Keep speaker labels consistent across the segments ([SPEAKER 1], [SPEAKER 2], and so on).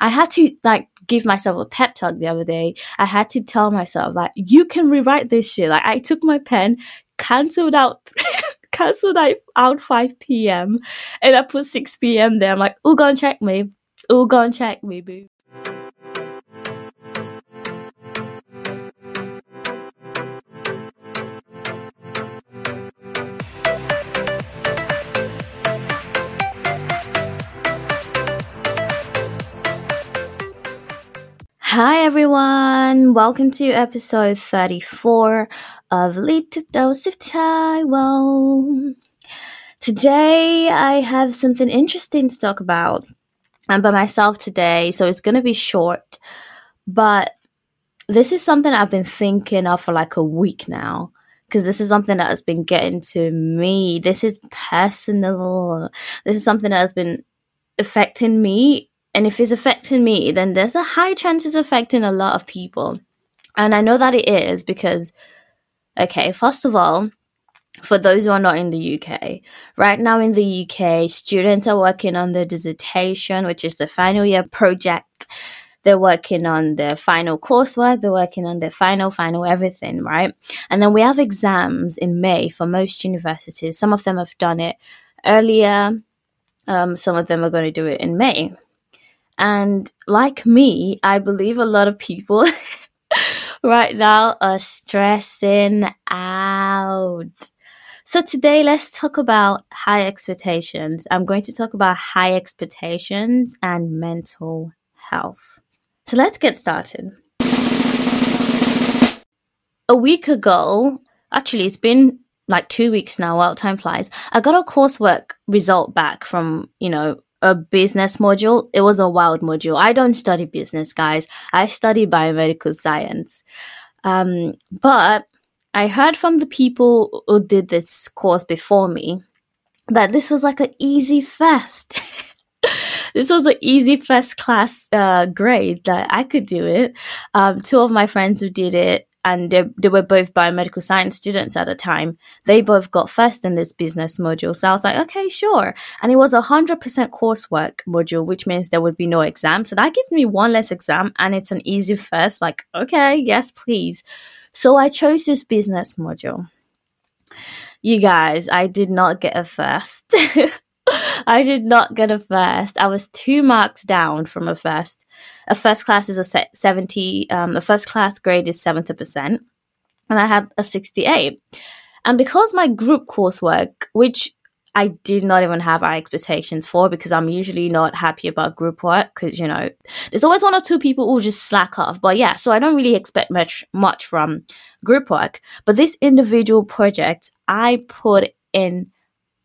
[SPEAKER 1] I had to like give myself a pep talk the other day. I had to tell myself like, you can rewrite this shit. Like I took my pen, cancelled out, cancelled out 5 p.m. and I put 6 p.m. there. I'm like, oh, go and check me. Oh, go and check me, boo. Hi everyone, welcome to episode 34 of Little Dose of Taiwo. Today I have something interesting to talk about. I'm by myself today, so it's gonna be short, but this is something I've been thinking of for like a week now. Because this is something that has been getting to me. This is personal. This is something that has been affecting me and if it's affecting me, then there's a high chance it's affecting a lot of people. And I know that it is because, okay, first of all, for those who are not in the UK, right now in the UK, students are working on their dissertation, which is the final year project. They're working on their final coursework, they're working on their final, final everything, right? And then we have exams in May for most universities. Some of them have done it earlier, um, some of them are going to do it in May. And like me, I believe a lot of people right now are stressing out. So today, let's talk about high expectations. I'm going to talk about high expectations and mental health. So let's get started. A week ago, actually, it's been like two weeks now, while time flies, I got a coursework result back from, you know, a business module. It was a wild module. I don't study business, guys. I study biomedical science. Um, but I heard from the people who did this course before me that this was like an easy first. this was an easy first class uh, grade that I could do it. Um, two of my friends who did it and they, they were both biomedical science students at the time. They both got first in this business module. So I was like, okay, sure. And it was a 100% coursework module, which means there would be no exam. So that gives me one less exam and it's an easy first. Like, okay, yes, please. So I chose this business module. You guys, I did not get a first. I did not get a first. I was two marks down from a first. A first class is a 70, um, a first class grade is 70%, and I had a 68. And because my group coursework, which I did not even have high expectations for because I'm usually not happy about group work because you know there's always one or two people who just slack off. But yeah, so I don't really expect much much from group work. But this individual project, I put in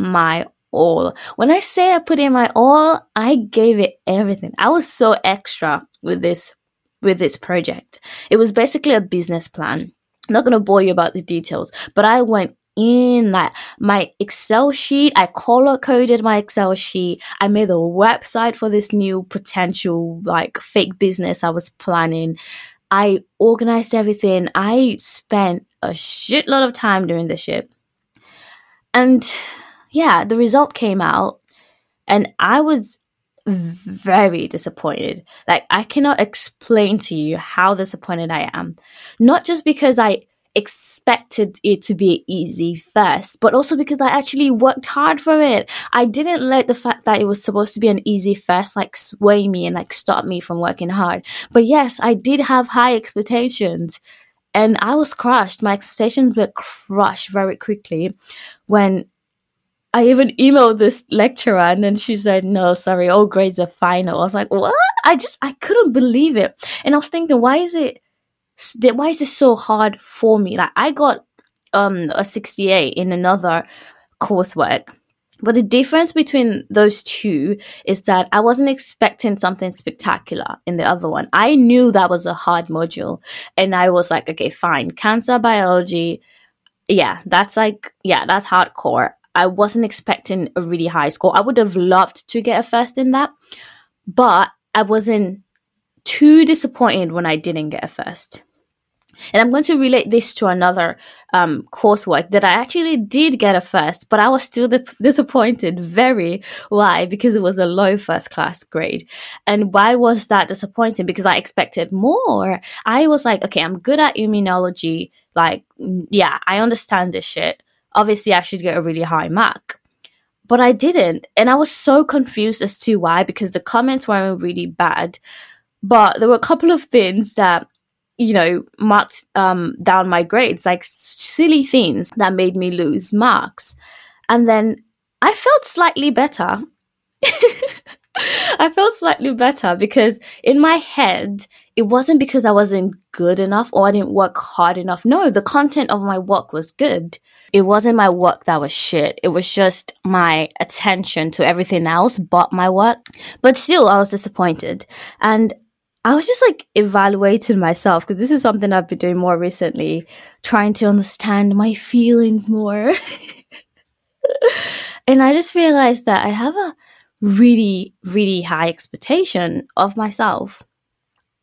[SPEAKER 1] my all. When I say I put in my all, I gave it everything. I was so extra with this with this project. It was basically a business plan. I'm not gonna bore you about the details, but I went in like my Excel sheet. I color coded my Excel sheet. I made a website for this new potential like fake business I was planning. I organized everything. I spent a shitload of time doing this shit. And yeah, the result came out and I was very disappointed. Like, I cannot explain to you how disappointed I am. Not just because I expected it to be easy first, but also because I actually worked hard for it. I didn't let the fact that it was supposed to be an easy first like sway me and like stop me from working hard. But yes, I did have high expectations and I was crushed. My expectations were crushed very quickly when I even emailed this lecturer and then she said, no, sorry, all grades are final. I was like, what? I just, I couldn't believe it. And I was thinking, why is it, why is this so hard for me? Like I got, um, a 68 in another coursework. But the difference between those two is that I wasn't expecting something spectacular in the other one. I knew that was a hard module and I was like, okay, fine. Cancer biology. Yeah, that's like, yeah, that's hardcore. I wasn't expecting a really high score. I would have loved to get a first in that, but I wasn't too disappointed when I didn't get a first. And I'm going to relate this to another um, coursework that I actually did get a first, but I was still disappointed. Very. Why? Because it was a low first class grade. And why was that disappointing? Because I expected more. I was like, okay, I'm good at immunology. Like, yeah, I understand this shit. Obviously, I should get a really high mark. But I didn't. And I was so confused as to why, because the comments weren't really bad. But there were a couple of things that you know, marked um, down my grades, like silly things that made me lose marks. And then I felt slightly better. I felt slightly better because in my head, it wasn't because I wasn't good enough or I didn't work hard enough. No, the content of my work was good. It wasn't my work that was shit. It was just my attention to everything else but my work. But still, I was disappointed. And I was just like evaluating myself because this is something I've been doing more recently, trying to understand my feelings more. and I just realized that I have a really, really high expectation of myself.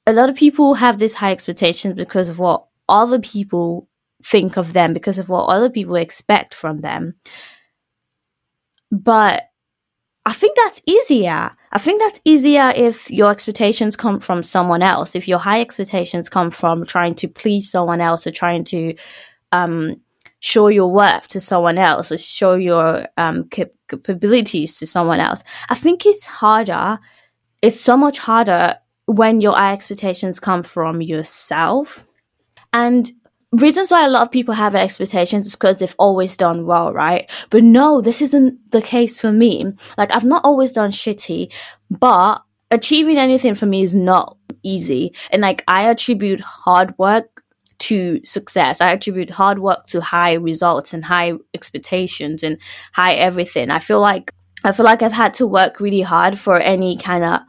[SPEAKER 1] A lot of people have this high expectations because of what other people think of them, because of what other people expect from them. But I think that's easier. I think that's easier if your expectations come from someone else. If your high expectations come from trying to please someone else or trying to um, show your worth to someone else or show your um, cap- capabilities to someone else. I think it's harder. It's so much harder when your high expectations come from yourself. And reasons why a lot of people have expectations is because they've always done well, right? But no, this isn't the case for me. Like, I've not always done shitty, but achieving anything for me is not easy. And like, I attribute hard work to success. I attribute hard work to high results and high expectations and high everything. I feel like, I feel like I've had to work really hard for any kind of,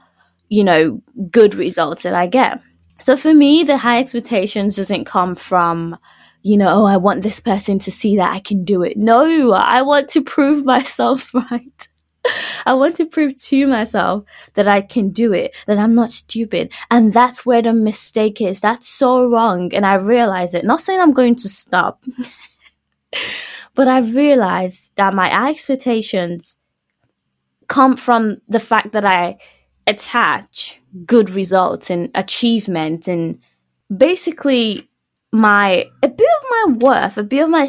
[SPEAKER 1] you know, good results that I get. So for me, the high expectations doesn't come from, you know, oh, I want this person to see that I can do it. No, I want to prove myself right. I want to prove to myself that I can do it, that I'm not stupid. And that's where the mistake is. That's so wrong. And I realize it. Not saying I'm going to stop, but I've realized that my expectations come from the fact that I attach good results and achievement and basically my a bit of my worth, a bit of my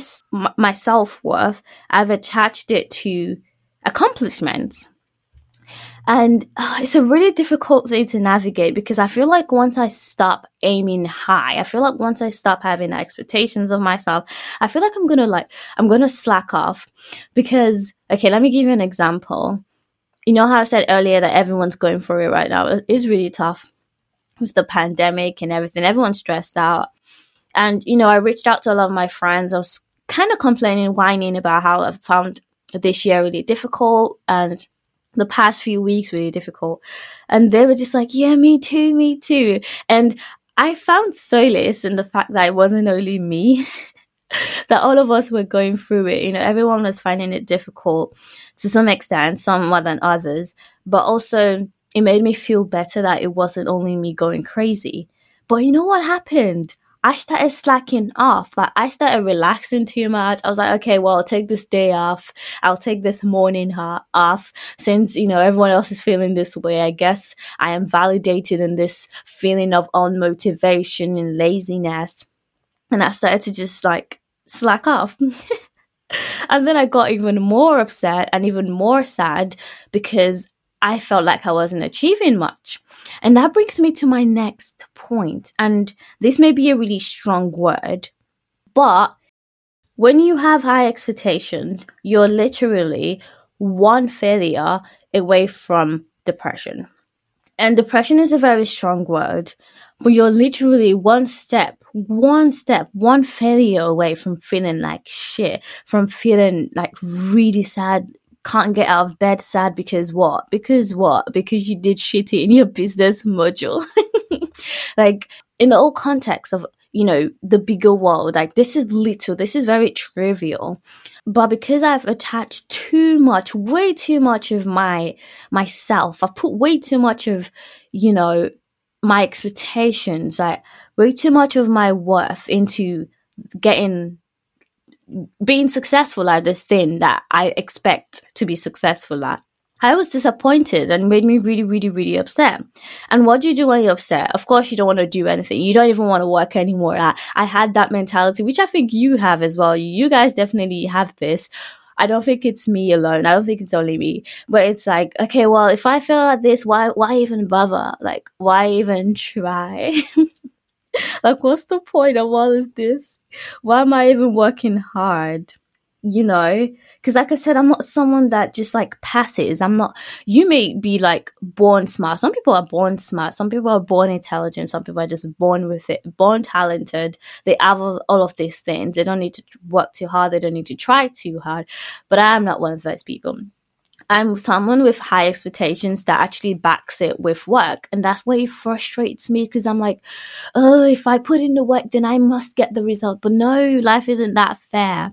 [SPEAKER 1] my self worth. I've attached it to accomplishments, and uh, it's a really difficult thing to navigate because I feel like once I stop aiming high, I feel like once I stop having expectations of myself, I feel like I'm gonna like I'm gonna slack off because okay, let me give you an example you know how I said earlier that everyone's going through it right now? It is really tough with the pandemic and everything. Everyone's stressed out. And, you know, I reached out to a lot of my friends. I was kind of complaining, whining about how I found this year really difficult and the past few weeks really difficult. And they were just like, yeah, me too, me too. And I found solace in the fact that it wasn't only me. that all of us were going through it. You know, everyone was finding it difficult to some extent, some more than others. But also, it made me feel better that it wasn't only me going crazy. But you know what happened? I started slacking off. Like I started relaxing too much. I was like, okay, well, I'll take this day off. I'll take this morning off. Since, you know, everyone else is feeling this way, I guess I am validated in this feeling of unmotivation and laziness. And I started to just like slack off. and then I got even more upset and even more sad because I felt like I wasn't achieving much. And that brings me to my next point. And this may be a really strong word, but when you have high expectations, you're literally one failure away from depression. And depression is a very strong word, but you're literally one step one step, one failure away from feeling like shit, from feeling like really sad, can't get out of bed sad because what? Because what? Because you did shitty in your business module. like in the whole context of you know the bigger world like this is little this is very trivial but because i've attached too much way too much of my myself i've put way too much of you know my expectations, like way too much of my worth into getting being successful at this thing that I expect to be successful at. I was disappointed and made me really, really, really upset. And what do you do when you're upset? Of course, you don't want to do anything. You don't even want to work anymore. I, I had that mentality, which I think you have as well. You guys definitely have this. I don't think it's me alone. I don't think it's only me. But it's like, okay, well, if I feel like this, why, why even bother? Like, why even try? like, what's the point of all of this? Why am I even working hard? You know, because like I said, I'm not someone that just like passes. I'm not. You may be like born smart. Some people are born smart. Some people are born intelligent. Some people are just born with it, born talented. They have all of these things. They don't need to work too hard. They don't need to try too hard. But I am not one of those people. I'm someone with high expectations that actually backs it with work. And that's why it frustrates me because I'm like, oh, if I put in the work, then I must get the result. But no, life isn't that fair.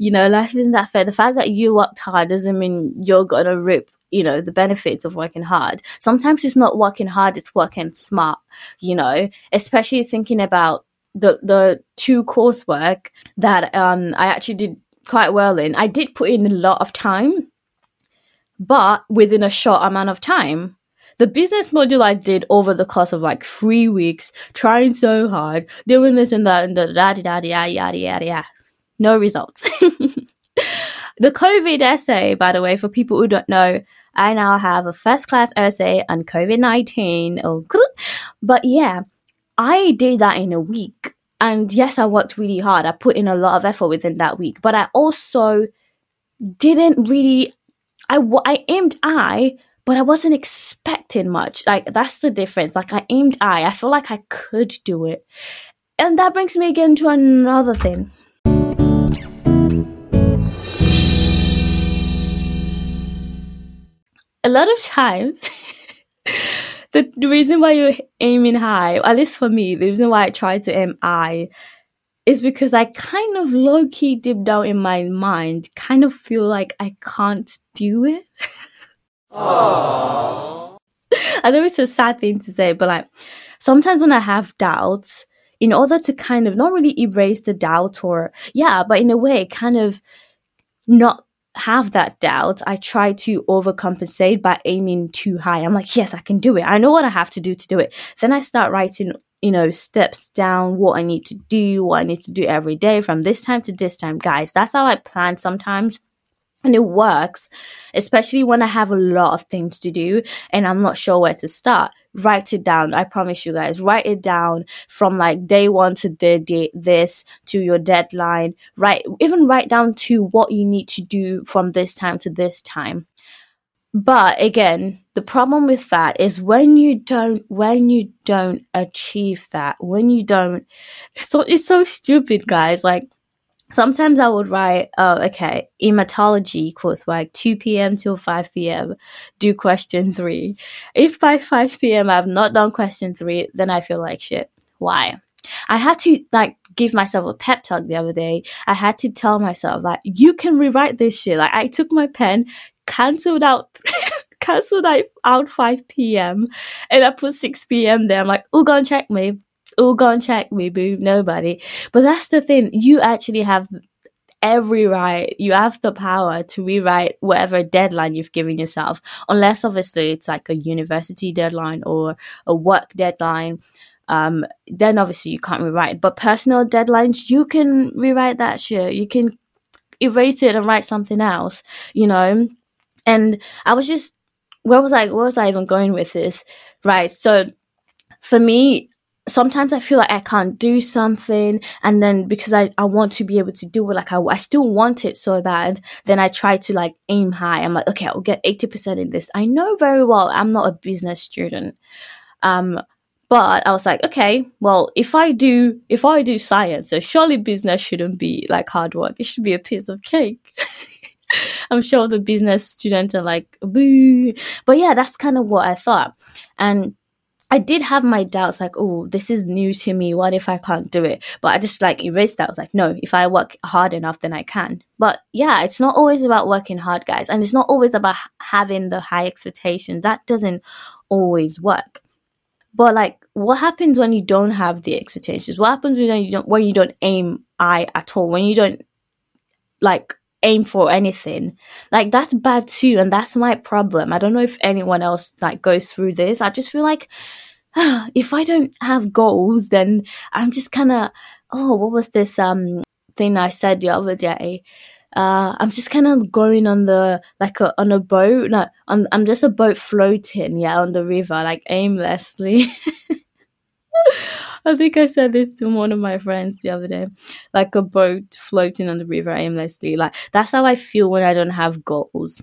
[SPEAKER 1] You know, life isn't that fair. The fact that you worked hard doesn't mean you're to rip you know the benefits of working hard sometimes it's not working hard it's working smart you know especially thinking about the the two coursework that um i actually did quite well in i did put in a lot of time but within a short amount of time. The business module I did over the course of like three weeks, trying so hard, doing this and that and da da da da yada yada yada yada. No results. the COVID essay, by the way, for people who don't know, I now have a first class essay on COVID 19. But yeah, I did that in a week. And yes, I worked really hard. I put in a lot of effort within that week. But I also didn't really I, I aimed I, but I wasn't expecting much. Like, that's the difference. Like, I aimed I. I feel like I could do it. And that brings me again to another thing. A lot of times, the, reason why you're aiming high, at least for me, the reason why I try to aim high is because I kind of low key deep down in my mind kind of feel like I can't do it. I know it's a sad thing to say, but like sometimes when I have doubts, in order to kind of not really erase the doubt or yeah, but in a way kind of not have that doubt, I try to overcompensate by aiming too high. I'm like, yes, I can do it. I know what I have to do to do it. Then I start writing, you know, steps down, what I need to do, what I need to do every day from this time to this time. Guys, that's how I plan sometimes and it works, especially when I have a lot of things to do and I'm not sure where to start. Write it down. I promise you guys, write it down from like day one to the day this to your deadline. Write, even write down to what you need to do from this time to this time. But again, the problem with that is when you don't, when you don't achieve that, when you don't, so it's so stupid, guys. Like, sometimes I would write, oh, okay, hematology coursework, 2 p.m. till 5 p.m., do question three. If by 5 p.m. I've not done question three, then I feel like shit. Why? I had to like give myself a pep talk the other day. I had to tell myself like, you can rewrite this shit. Like I took my pen, cancelled out, cancelled out 5 p.m. and I put 6 p.m. there. I'm like, oh, go and check me oh, go and check me, boo. Nobody. But that's the thing. You actually have every right. You have the power to rewrite whatever deadline you've given yourself, unless obviously it's like a university deadline or a work deadline. Um, then obviously you can't rewrite. But personal deadlines, you can rewrite that shit. You can erase it and write something else, you know? And I was just, where was I, where was I even going with this? Right. So for me, sometimes I feel like I can't do something, and then because I, I want to be able to do it, like I, I still want it so bad, then I try to like aim high. I'm like, okay, I'll get 80% in this. I know very well I'm not a business student. Um, but I was like, okay, well, if I do, if I do science, so surely business shouldn't be like hard work. It should be a piece of cake. I'm sure the business students are like, boo. But yeah, that's kind of what I thought. And I did have my doubts, like, oh, this is new to me. What if I can't do it? But I just like erased that. I was like, no, if I work hard enough, then I can. But yeah, it's not always about working hard, guys. And it's not always about having the high expectations. That doesn't always work. But like, what happens when you don't have the expectations? What happens when you don't when you don't aim high at all? When you don't like aim for anything? Like that's bad too, and that's my problem. I don't know if anyone else like goes through this. I just feel like if I don't have goals, then I'm just kind of oh, what was this um thing I said the other day? uh, I'm just kind of going on the like a, on a boat. No, on, I'm just a boat floating, yeah, on the river, like aimlessly. I think I said this to one of my friends the other day, like a boat floating on the river aimlessly. Like that's how I feel when I don't have goals.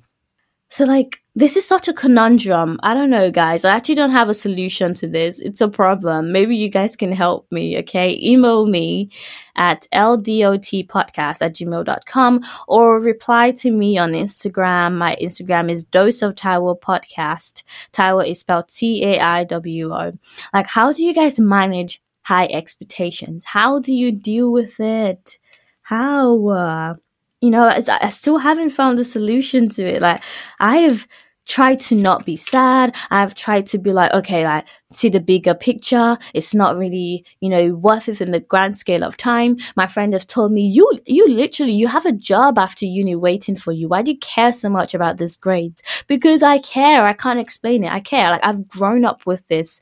[SPEAKER 1] So, like, this is such a conundrum. I don't know, guys. I actually don't have a solution to this. It's a problem. Maybe you guys can help me, okay? Email me at ldotpodcast at gmail.com or reply to me on Instagram. My Instagram is Dose of Taiwo Podcast. Taiwo is spelled T A I W O. Like, how do you guys manage high expectations? How do you deal with it? How? Uh, you know, I, I still haven't found a solution to it. Like, I've tried to not be sad. I've tried to be like, okay, like, see the bigger picture. It's not really, you know, worth it in the grand scale of time. My friend has told me, you, you literally, you have a job after uni waiting for you. Why do you care so much about this grades? Because I care. I can't explain it. I care. Like, I've grown up with this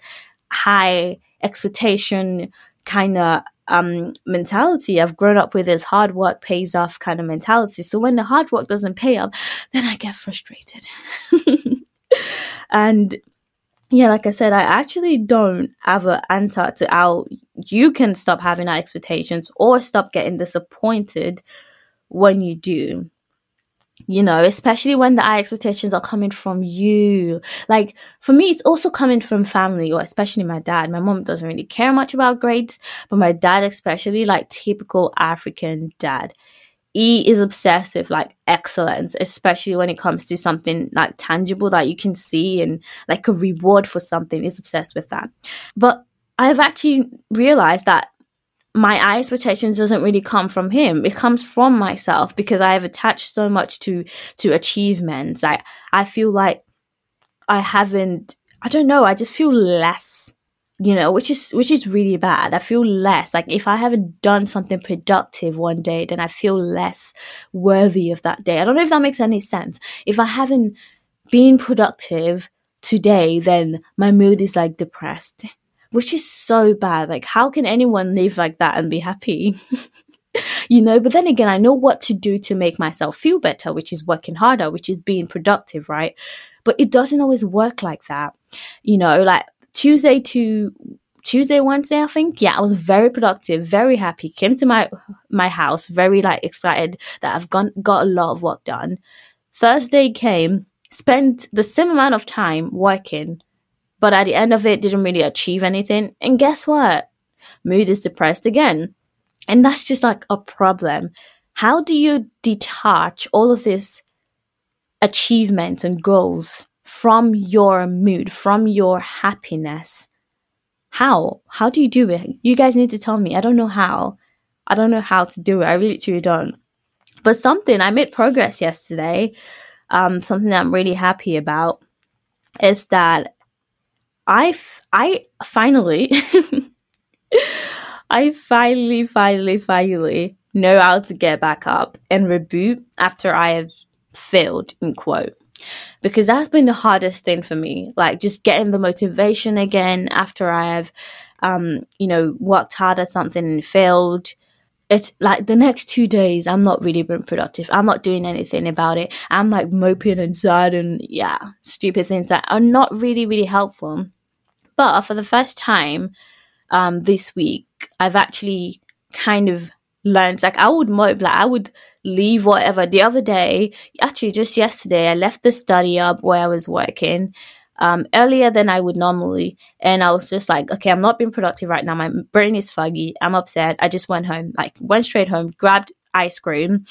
[SPEAKER 1] high expectation kind of um, mentality. I've grown up with this hard work pays off kind of mentality. So when the hard work doesn't pay off, then I get frustrated. and yeah, like I said, I actually don't have an answer to how you can stop having our expectations or stop getting disappointed when you do you know, especially when the high expectations are coming from you. Like for me, it's also coming from family, or especially my dad. My mom doesn't really care much about grades, but my dad, especially, like typical African dad. He is obsessed with like excellence, especially when it comes to something like tangible that you can see and like a reward for something. He's obsessed with that. But I've actually realized that my expectations doesn't really come from him. It comes from myself because I have attached so much to to achievements. I I feel like I haven't I don't know, I just feel less, you know, which is which is really bad. I feel less. Like if I haven't done something productive one day, then I feel less worthy of that day. I don't know if that makes any sense. If I haven't been productive today, then my mood is like depressed which is so bad. Like, how can anyone live like that and be happy? you know, but then again, I know what to do to make myself feel better, which is working harder, which is being productive, right? But it doesn't always work like that. You know, like Tuesday to Tuesday, Wednesday, I think. Yeah, I was very productive, very happy. Came to my my house, very like excited that I've gone got a lot of work done. Thursday came, spent the same amount of time working, but at the end of it didn't really achieve anything. And guess what? Mood is depressed again. And that's just like a problem. How do you detach all of this achievements and goals from your mood, from your happiness? How? How do you do it? You guys need to tell me. I don't know how. I don't know how to do it. I really truly don't. But something I made progress yesterday. Um, something that I'm really happy about is that I, f- I finally, I finally, finally, finally know how to get back up and reboot after I have failed, in quote. Because that's been the hardest thing for me. Like just getting the motivation again after I have, um, you know, worked hard at something and failed it's like the next two days i'm not really being productive i'm not doing anything about it i'm like moping and sad and yeah stupid things that are not really really helpful but for the first time um, this week, I've actually kind of learned like I would mope, like I would leave whatever. The other day, actually just yesterday, I left the study up where I was working um, earlier than I would normally. And I was just like, okay, I'm not being productive right now. My brain is foggy. I'm upset. I just went home, like went straight home, grabbed ice cream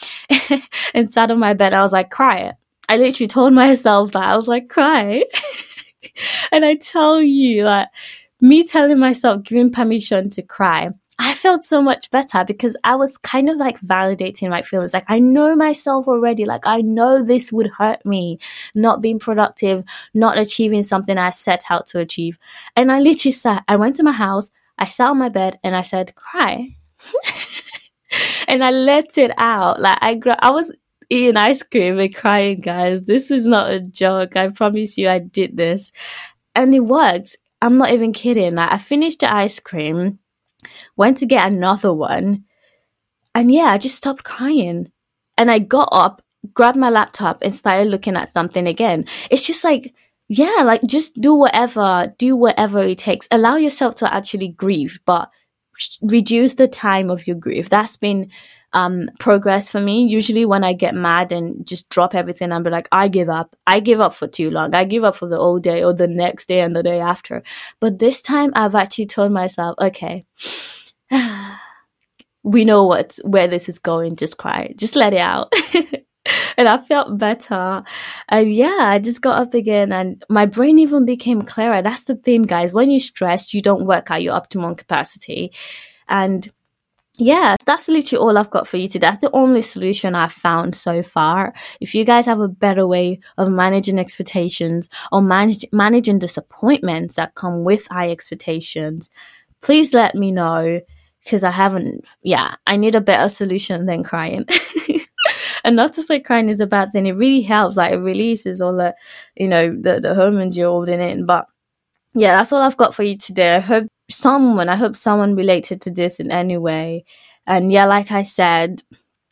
[SPEAKER 1] and sat on my bed. I was like, cry it. I literally told myself that I was like, cry. and I tell you, like, me telling myself, giving permission to cry I felt so much better because I was kind of like validating my feelings. Like, I know myself already. Like, I know this would hurt me, not being productive, not achieving something I set out to achieve. And I literally sat, I went to my house, I sat on my bed and I said, cry. and I let it out. Like, I, I was eating ice cream and crying, guys. This is not a joke. I promise you, I did this. And it worked. I'm not even kidding. Like, I finished the ice cream went to get another one. And yeah, I just stopped crying. And I got up, grabbed my laptop, and started looking at something again. It's just like, yeah, like just do whatever, do whatever it takes. Allow yourself to actually grieve, but reduce the time of your grief. That's been um, progress for me. Usually, when I get mad and just drop everything and be like, I give up. I give up for too long. I give up for the whole day or the next day and the day after. But this time, I've actually told myself, okay, we know what where this is going. Just cry. Just let it out. and I felt better. And yeah, I just got up again and my brain even became clearer. That's the thing, guys. When you're stressed, you don't work at your optimum capacity. And yeah, that's literally all I've got for you today. That's the only solution I've found so far. If you guys have a better way of managing expectations or manage, managing disappointments that come with high expectations, please let me know because I haven't, yeah, I need a better solution than crying. and not to say crying is a bad thing. It really helps. Like it releases all the, you know, the, the hormones you're holding in. But yeah, that's all I've got for you today. I hope someone, I hope someone related to this in any way. And yeah, like I said,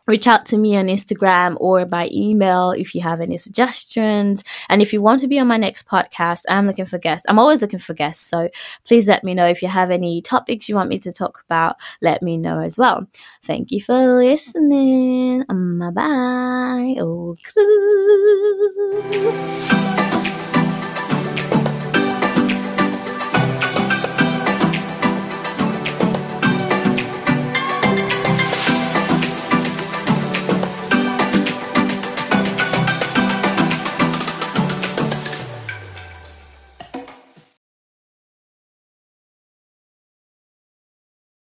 [SPEAKER 1] reach out to me on Instagram or by email if you have any suggestions. And if you want to be on my next podcast, I'm looking for guests. I'm always looking for guests. So please let me know if you have any topics you want me to talk about. Let me know as well. Thank you for listening. Bye bye. Oh,